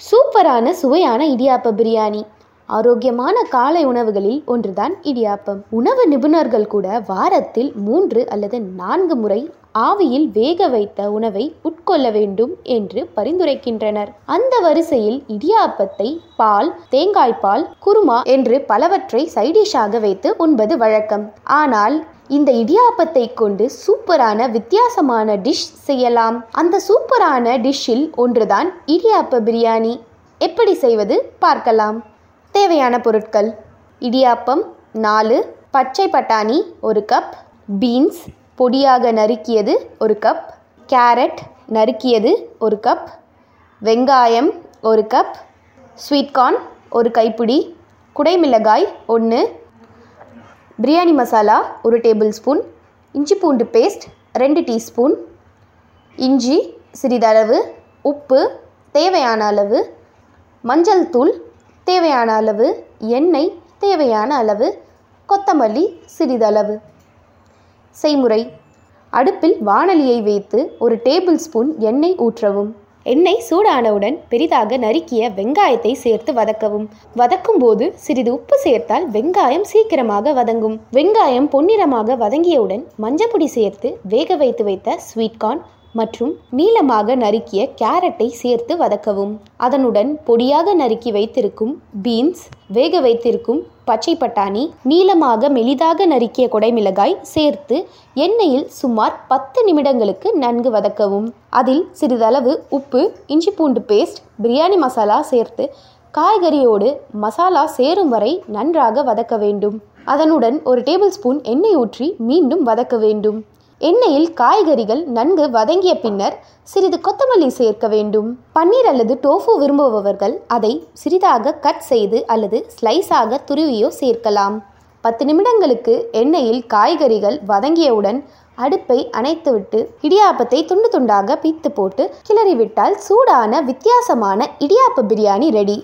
சூப்பரான சுவையான இடியாப்ப பிரியாணி. ஆரோக்கியமான காலை உணவுகளில் ஒன்றுதான் இடியாப்பம். உணவு நிபுணர்கள் கூட வாரத்தில் மூன்று அல்லது நான்கு முறை ஆவியில் வேக வைத்த உணவை உட்கொள்ள வேண்டும் என்று பரிந்துரைக்கின்றனர். அந்த வரிசையில் இடியாப்பத்தை பால் தேங்காய் பால் குருமா என்று பலவற்றை சைடிஷாக வைத்து உண்பது வழக்கம். ஆனால் இந்த இடியாப்பத்தை கொண்டு சூப்பரான வித்தியாசமான டிஷ் செய்யலாம். அந்த சூப்பரான டிஷ்ஷில் ஒன்றுதான் இடியாப்ப பிரியாணி. எப்படி செய்வது பார்க்கலாம். தேவையான பொருட்கள். இடியாப்பம் நாலு பச்சை பட்டாணி ஒரு கப் பீன்ஸ் பொடியாக நறுக்கியது ஒரு கப் கேரட் நறுக்கியது ஒரு கப் வெங்காயம் ஒரு கப் ஸ்வீட் கார்ன் ஒரு கைப்பிடி குடைமிளகாய் ஒன்று பிரியாணி மசாலா ஒரு டேபிள் ஸ்பூன் இஞ்சி பூண்டு பேஸ்ட் ரெண்டு டீஸ்பூன் இஞ்சி சிறிதளவு உப்பு தேவையான அளவு மஞ்சள் தூள் தேவையான அளவு எண்ணெய் தேவையான அளவு கொத்தமல்லி சிறிதளவு. செய்முறை. அடுப்பில் வாணலியை வைத்து ஒரு டேபிள் ஸ்பூன் எண்ணெய் ஊற்றவும். எண்ணெய் சூடானவுடன் பெரிதாக நறுக்கிய வெங்காயத்தை சேர்த்து வதக்கவும். வதக்கும் போது சிறிது உப்பு சேர்த்தால் வெங்காயம் சீக்கிரமாக வதங்கும். வெங்காயம் பொன்னிறமாக வதங்கியவுடன் மஞ்சப்பொடி சேர்த்து வேக வைத்து வைத்த ஸ்வீட் கார்ன் மற்றும் நீளமாக நறுக்கிய கேரட்டை சேர்த்து வதக்கவும். அதனுடன் பொடியாக நறுக்கி வைத்திருக்கும் பீன்ஸ் வேக வைத்திருக்கும் பச்சை பட்டாணி நீளமாக மெலிதாக நறுக்கிய கொடைமிளகாய் சேர்த்து எண்ணெயில் சுமார் பத்து நிமிடங்களுக்கு நன்கு வதக்கவும். அதில் சிறிதளவு உப்பு இஞ்சி பூண்டு பேஸ்ட் பிரியாணி மசாலா சேர்த்து காய்கறியோடு மசாலா சேரும் வரை நன்றாக வதக்க வேண்டும். அதனுடன் ஒரு டேபிள் ஸ்பூன் எண்ணெய் ஊற்றி மீண்டும் வதக்க வேண்டும். எண்ணெயில் காய்கறிகள் நன்கு வதங்கிய பின்னர் சிறிது கொத்தமல்லி சேர்க்க வேண்டும். பன்னீர் அல்லது டோஃபு விரும்புபவர்கள் அதை சிறிதாக கட் செய்து அல்லது ஸ்லைஸாக துருவியோ சேர்க்கலாம். பத்து நிமிடங்களுக்கு எண்ணெயில் காய்கறிகள் வதங்கியவுடன் அடுப்பை அணைத்துவிட்டு இடியாப்பத்தை துண்டு துண்டாக பீத்து போட்டு கிளறிவிட்டால் சூடான வித்தியாசமான இடியாப்ப பிரியாணி ரெடி.